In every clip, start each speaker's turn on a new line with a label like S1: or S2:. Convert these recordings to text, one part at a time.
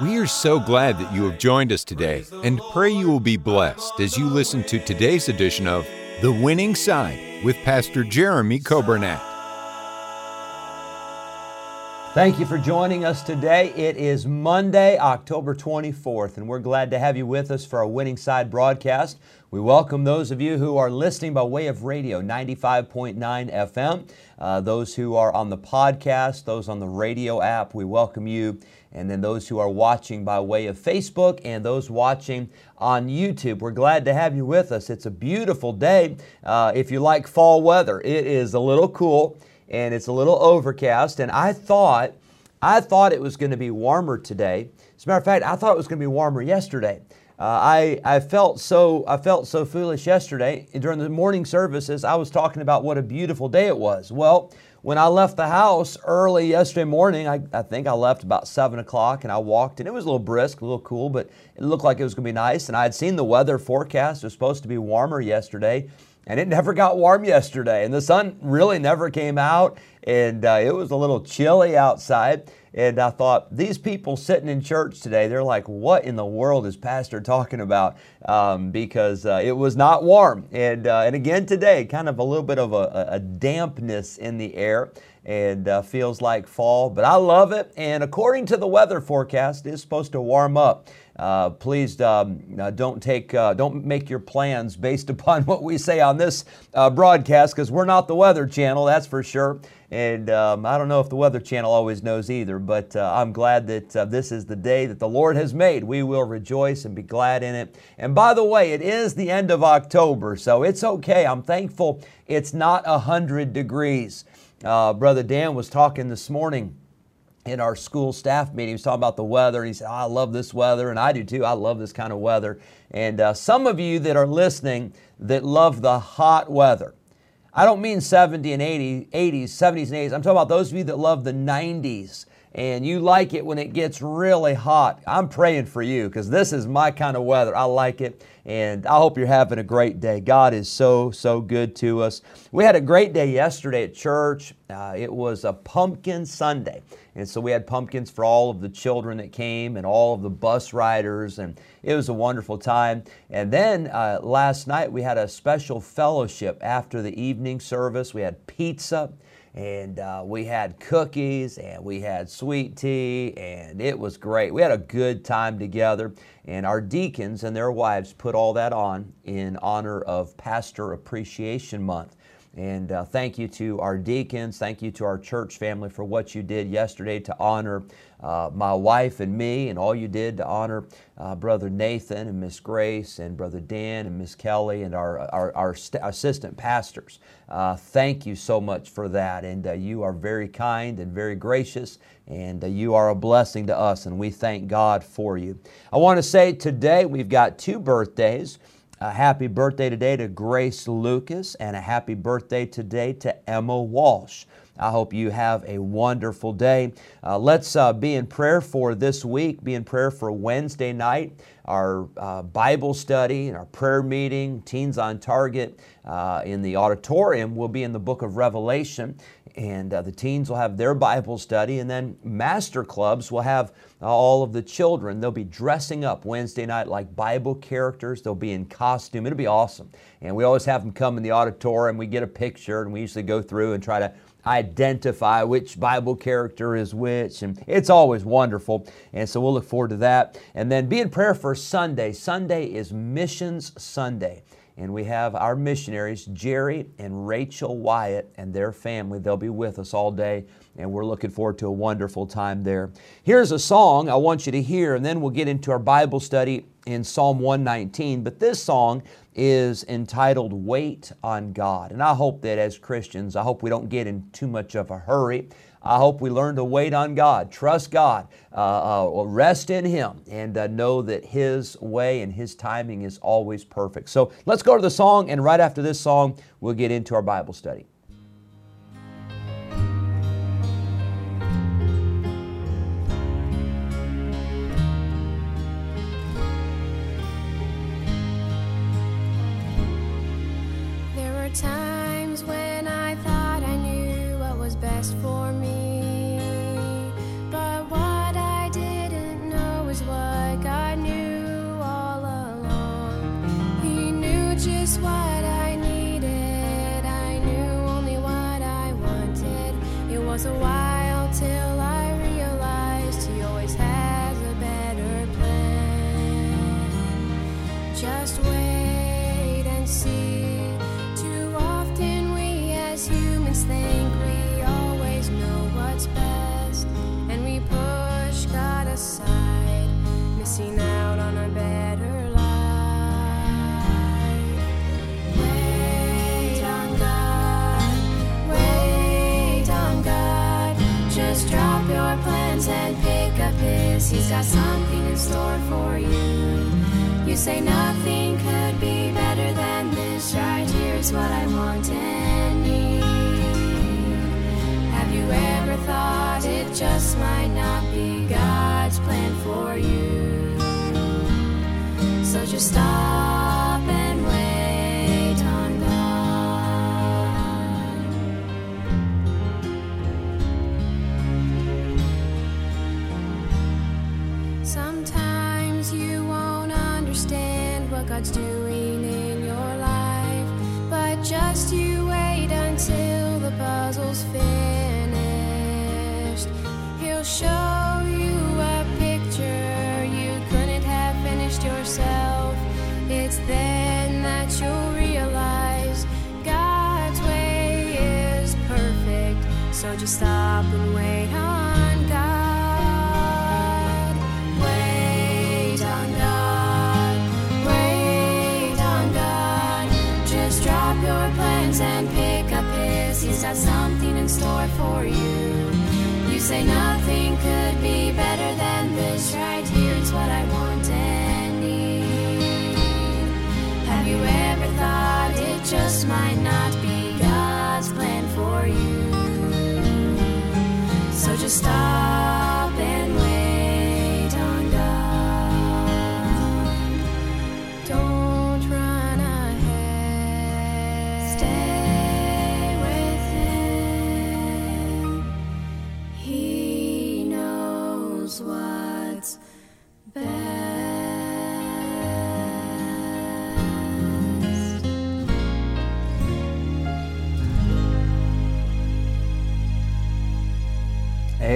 S1: We are so glad that you have joined us today and pray you will be blessed as you listen to today's edition of The Winning Side with Pastor Jeremy Coburnett.
S2: Thank you for joining us today. It is Monday, October 24th, and we're glad to have you with us for our Winning Side broadcast. We welcome those of you who are listening by way of radio, 95.9 FM, uh, those who are on the podcast, those on the radio app, we welcome you and then those who are watching by way of Facebook and those watching on YouTube. We're glad to have you with us. It's a beautiful day. Uh, if you like fall weather, it is a little cool and it's a little overcast. And I thought, I thought it was going to be warmer today. As a matter of fact, I thought it was going to be warmer yesterday. Uh, I, I felt so I felt so foolish yesterday during the morning services. I was talking about what a beautiful day it was. Well, when I left the house early yesterday morning, I, I think I left about 7 o'clock and I walked, and it was a little brisk, a little cool, but it looked like it was going to be nice. And I had seen the weather forecast, it was supposed to be warmer yesterday, and it never got warm yesterday. And the sun really never came out, and uh, it was a little chilly outside. And I thought, these people sitting in church today, they're like, what in the world is Pastor talking about? Um, because uh, it was not warm. And, uh, and again today, kind of a little bit of a, a dampness in the air and uh, feels like fall, but I love it. And according to the weather forecast, it's supposed to warm up. Uh, please um, uh, don't take, uh, don't make your plans based upon what we say on this uh, broadcast, because we're not the Weather Channel, that's for sure. And um, I don't know if the Weather Channel always knows either, but uh, I'm glad that uh, this is the day that the Lord has made. We will rejoice and be glad in it. And by the way, it is the end of October, so it's okay. I'm thankful it's not 100 degrees. Uh, Brother Dan was talking this morning in our school staff meeting. He was talking about the weather. And he said, oh, I love this weather, and I do too. I love this kind of weather. And uh, some of you that are listening that love the hot weather, I don't mean 70 and 80, 80s, 70s and 80s. I'm talking about those of you that love the 90s and you like it when it gets really hot. I'm praying for you because this is my kind of weather. I like it and I hope you're having a great day. God is so, so good to us. We had a great day yesterday at church. Uh, it was a pumpkin Sunday. And so we had pumpkins for all of the children that came and all of the bus riders, and it was a wonderful time. And then uh, last night we had a special fellowship after the evening service. We had pizza and uh, we had cookies and we had sweet tea and it was great. We had a good time together. And our deacons and their wives put all that on in honor of pastor appreciation month and uh, thank you to our deacons. Thank you to our church family for what you did yesterday to honor uh, my wife and me, and all you did to honor uh, Brother Nathan and Miss Grace and Brother Dan and Miss Kelly and our, our, our st- assistant pastors. Uh, thank you so much for that. And uh, you are very kind and very gracious, and uh, you are a blessing to us, and we thank God for you. I want to say today we've got two birthdays. A happy birthday today to Grace Lucas and a happy birthday today to Emma Walsh. I hope you have a wonderful day. Uh, let's uh, be in prayer for this week, be in prayer for Wednesday night, our uh, Bible study our prayer meeting, Teens on Target uh, in the auditorium will be in the book of Revelation and uh, the teens will have their Bible study, and then master clubs will have all of the children. They'll be dressing up Wednesday night like Bible characters. They'll be in costume. It'll be awesome. And we always have them come in the auditorium. We get a picture, and we usually go through and try to identify which Bible character is which, and it's always wonderful. And so we'll look forward to that. And then be in prayer for Sunday. Sunday is Missions Sunday and we have our missionaries, Jerry and Rachel Wyatt and their family. They'll be with us all day, and we're looking forward to a wonderful time there. Here's a song I want you to hear, and then we'll get into our Bible study in Psalm 119. But this song is entitled Wait on God. And I hope that as Christians, I hope we don't get in too much of a hurry. I hope we learn to wait on God, trust God, uh, uh, rest in Him, and uh, know that His way and His timing is always perfect. So let's go to the song, and right after this song, we'll get into our Bible study. was a while.
S3: He's got something in store for you. You say nothing could be better than this. Right here's what I want and need. Have you ever thought it just might not be God's plan for you? So just stop understand what God's doing in your life, but just you wait until the puzzle's finished. He'll show you a picture you couldn't have finished yourself. It's then that you'll realize God's way is perfect. So just stop and wait and pick up His. He's got something in store for you. You say nothing could be better than this. Right here, it's what I want and need. Have you ever thought it just might not be God's plan for you? So just stop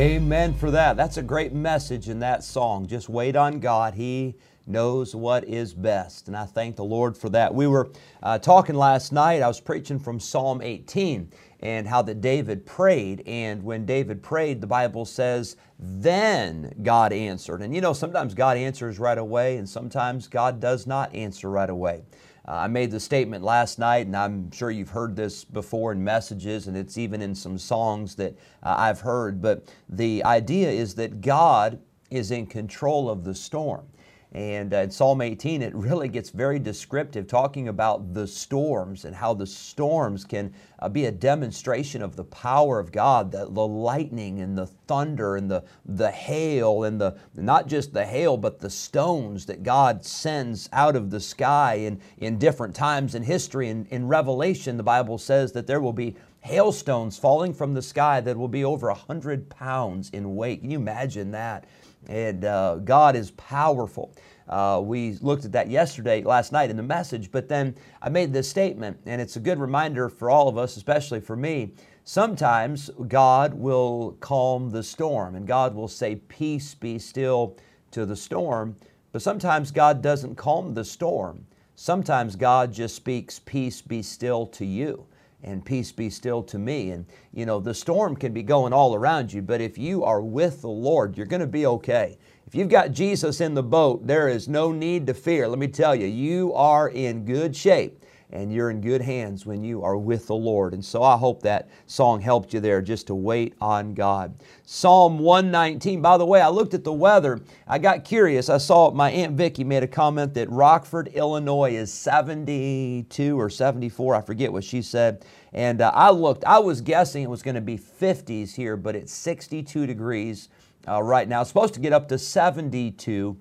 S2: Amen for that. That's a great message in that song. Just wait on God. He knows what is best. And I thank the Lord for that. We were uh, talking last night, I was preaching from Psalm 18 and how that David prayed. And when David prayed, the Bible says, then God answered. And you know, sometimes God answers right away, and sometimes God does not answer right away. Uh, I made the statement last night, and I'm sure you've heard this before in messages, and it's even in some songs that uh, I've heard. But the idea is that God is in control of the storm. And uh, in Psalm 18, it really gets very descriptive, talking about the storms and how the storms can uh, be a demonstration of the power of God, the, the lightning and the thunder and the, the hail and the not just the hail, but the stones that God sends out of the sky. And in different times in history, in, in Revelation, the Bible says that there will be hailstones falling from the sky that will be over a hundred pounds in weight. Can you imagine that? And uh, God is powerful. Uh, we looked at that yesterday, last night in the message, but then I made this statement, and it's a good reminder for all of us, especially for me. Sometimes God will calm the storm, and God will say, Peace be still to the storm. But sometimes God doesn't calm the storm. Sometimes God just speaks, Peace be still to you and peace be still to me. And you know, the storm can be going all around you, but if you are with the Lord, you're going to be okay. If you've got Jesus in the boat, there is no need to fear. Let me tell you, you are in good shape. And you're in good hands when you are with the Lord. And so I hope that song helped you there just to wait on God. Psalm 119. By the way, I looked at the weather. I got curious. I saw my Aunt Vicki made a comment that Rockford, Illinois is 72 or 74. I forget what she said. And uh, I looked, I was guessing it was going to be 50s here, but it's 62 degrees uh, right now. It's supposed to get up to 72.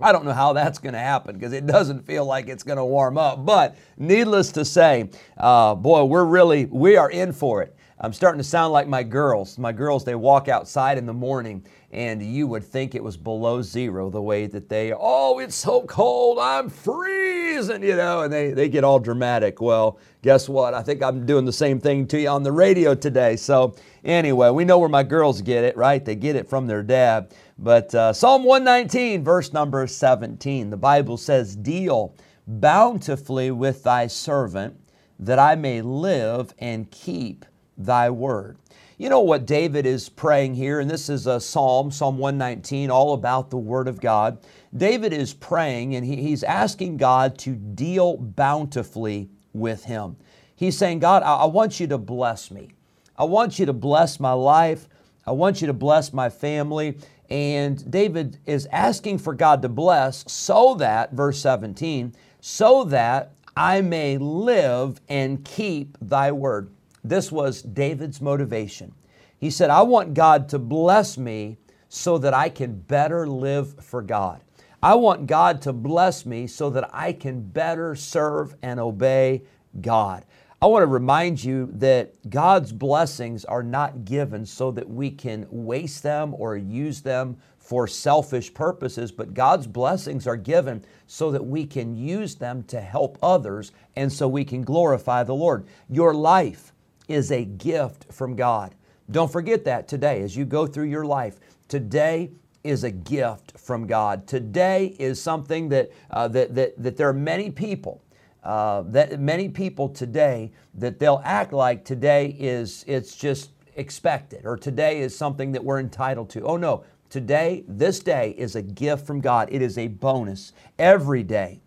S2: I don't know how that's going to happen because it doesn't feel like it's going to warm up. But needless to say, uh, boy, we're really, we are in for it. I'm starting to sound like my girls. My girls, they walk outside in the morning and you would think it was below zero the way that they, oh, it's so cold, I'm freezing, you know, and they, they get all dramatic. Well, guess what? I think I'm doing the same thing to you on the radio today. So, anyway, we know where my girls get it, right? They get it from their dad. But uh, Psalm 119, verse number 17, the Bible says, Deal bountifully with thy servant, that I may live and keep thy word. You know what David is praying here, and this is a psalm, Psalm 119, all about the Word of God. David is praying and he, he's asking God to deal bountifully with him. He's saying, God, I, I want you to bless me. I want you to bless my life. I want you to bless my family. And David is asking for God to bless so that, verse 17, so that I may live and keep thy word. This was David's motivation. He said, I want God to bless me so that I can better live for God. I want God to bless me so that I can better serve and obey God. I want to remind you that God's blessings are not given so that we can waste them or use them for selfish purposes, but God's blessings are given so that we can use them to help others and so we can glorify the Lord. Your life, is a gift from God. Don't forget that today as you go through your life. Today is a gift from God. Today is something that, uh, that, that, that there are many people, uh, that many people today, that they'll act like today is, it's just expected or today is something that we're entitled to. Oh no, today, this day is a gift from God. It is a bonus. Every day,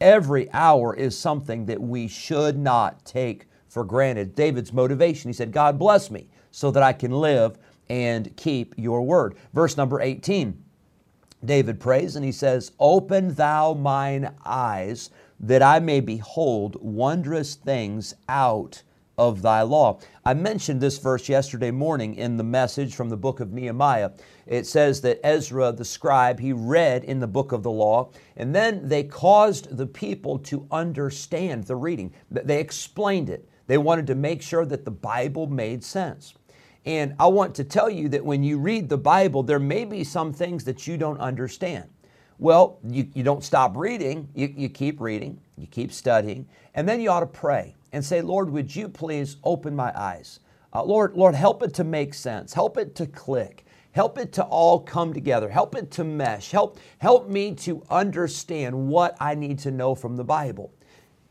S2: every hour is something that we should not take for granted. David's motivation, he said, God bless me so that I can live and keep your word. Verse number 18, David prays and he says, Open thou mine eyes that I may behold wondrous things out of thy law. I mentioned this verse yesterday morning in the message from the book of Nehemiah. It says that Ezra the scribe, he read in the book of the law, and then they caused the people to understand the reading. They explained it. They wanted to make sure that the Bible made sense. And I want to tell you that when you read the Bible, there may be some things that you don't understand. Well, you, you don't stop reading, you, you keep reading, you keep studying, and then you ought to pray and say, Lord, would you please open my eyes? Uh, Lord, Lord, help it to make sense, help it to click. Help it to all come together. Help it to mesh. Help, help me to understand what I need to know from the Bible.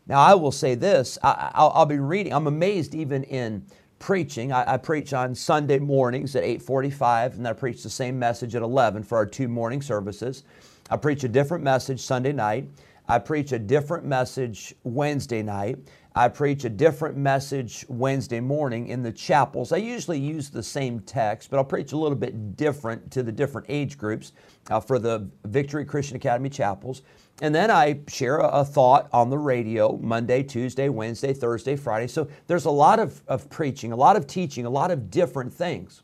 S2: Now, I will say this I, will be reading, I'm amazed even in preaching. I, I, preach on Sunday mornings at 8:45, and I preach the same message at 11 for our two morning services. I preach a different message Sunday night. I preach a different message Wednesday night. I preach a different message Wednesday morning in the chapels. I usually use the same text, but I'll preach a little bit different to the different age groups uh, for the Victory Christian Academy chapels. And then I share a, thought on the radio Monday, Tuesday, Wednesday, Thursday, Friday. So there's a lot of, of preaching, a lot of teaching, a lot of different things.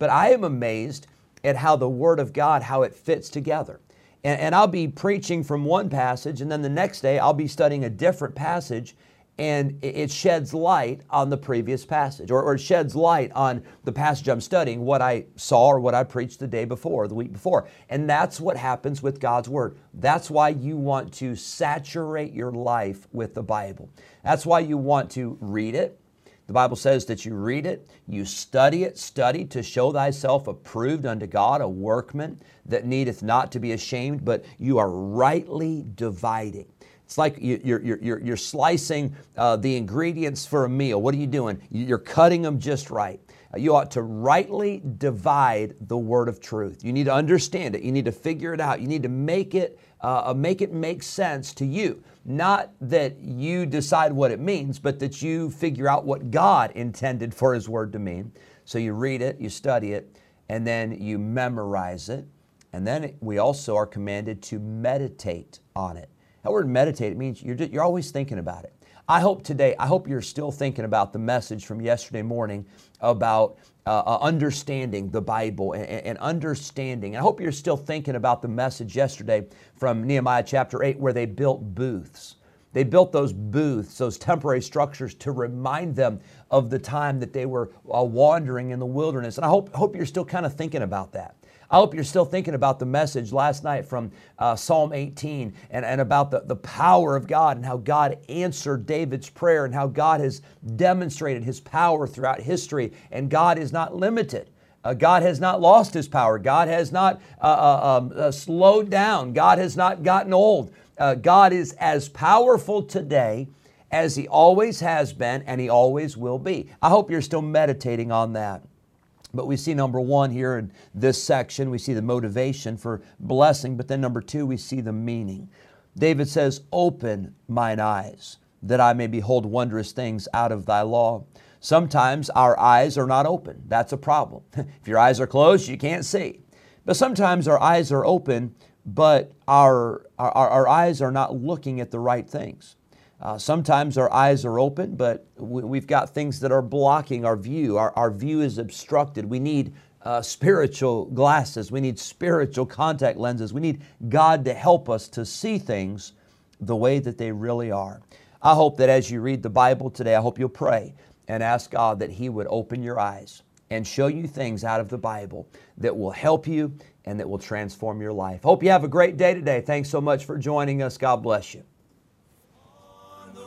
S2: But I am amazed at how the Word of God, how it fits together. And, and I'll be preaching from one passage, and then the next day I'll be studying a different passage and it sheds light on the previous passage, or, or, it sheds light on the passage I'm studying, what I saw or what I preached the day before, the week before. And that's what happens with God's Word. That's why you want to saturate your life with the Bible. That's why you want to read it. The Bible says that you read it, you study it, study to show thyself approved unto God, a workman that needeth not to be ashamed, but you are rightly dividing it's like you're, you're, you're, you're slicing uh, the ingredients for a meal. What are you doing? You're cutting them just right. Uh, you ought to rightly divide the word of truth. You need to understand it. You need to figure it out. You need to make it uh, uh, make it make sense to you. Not that you decide what it means, but that you figure out what God intended for His Word to mean. So you read it, you study it, and then you memorize it. And then we also are commanded to meditate on it. That word meditate it means you're, you're always thinking about it. I hope today, I hope you're still thinking about the message from yesterday morning about uh, uh, understanding the Bible and, and, understanding. I hope you're still thinking about the message yesterday from Nehemiah chapter 8 where they built booths. They built those booths, those temporary structures to remind them of the time that they were uh, wandering in the wilderness. And I hope, hope you're still kind of thinking about that. I hope you're still thinking about the message last night from uh, Psalm 18 and, and about the, the power of God and how God answered David's prayer and how God has demonstrated his power throughout history. And God is not limited. Uh, God has not lost his power. God has not uh, uh um, uh, slowed down. God has not gotten old. Uh, God is as powerful today as he always has been and he always will be. I hope you're still meditating on that. But we see number one here in this section, we see the motivation for blessing, but then number two, we see the meaning. David says, Open mine eyes, that I may behold wondrous things out of thy law. Sometimes our eyes are not open. That's a problem. if your eyes are closed, you can't see. But sometimes our eyes are open, but our, our, our eyes are not looking at the right things. Uh, sometimes our eyes are open, but we, have got things that are blocking our view. Our, our view is obstructed. We need uh, spiritual glasses. We need spiritual contact lenses. We need God to help us to see things the way that they really are. I hope that as you read the Bible today, I hope you'll pray and ask God that He would open your eyes and show you things out of the Bible that will help you and that will transform your life. Hope you have a great day today. Thanks so much for joining us. God bless you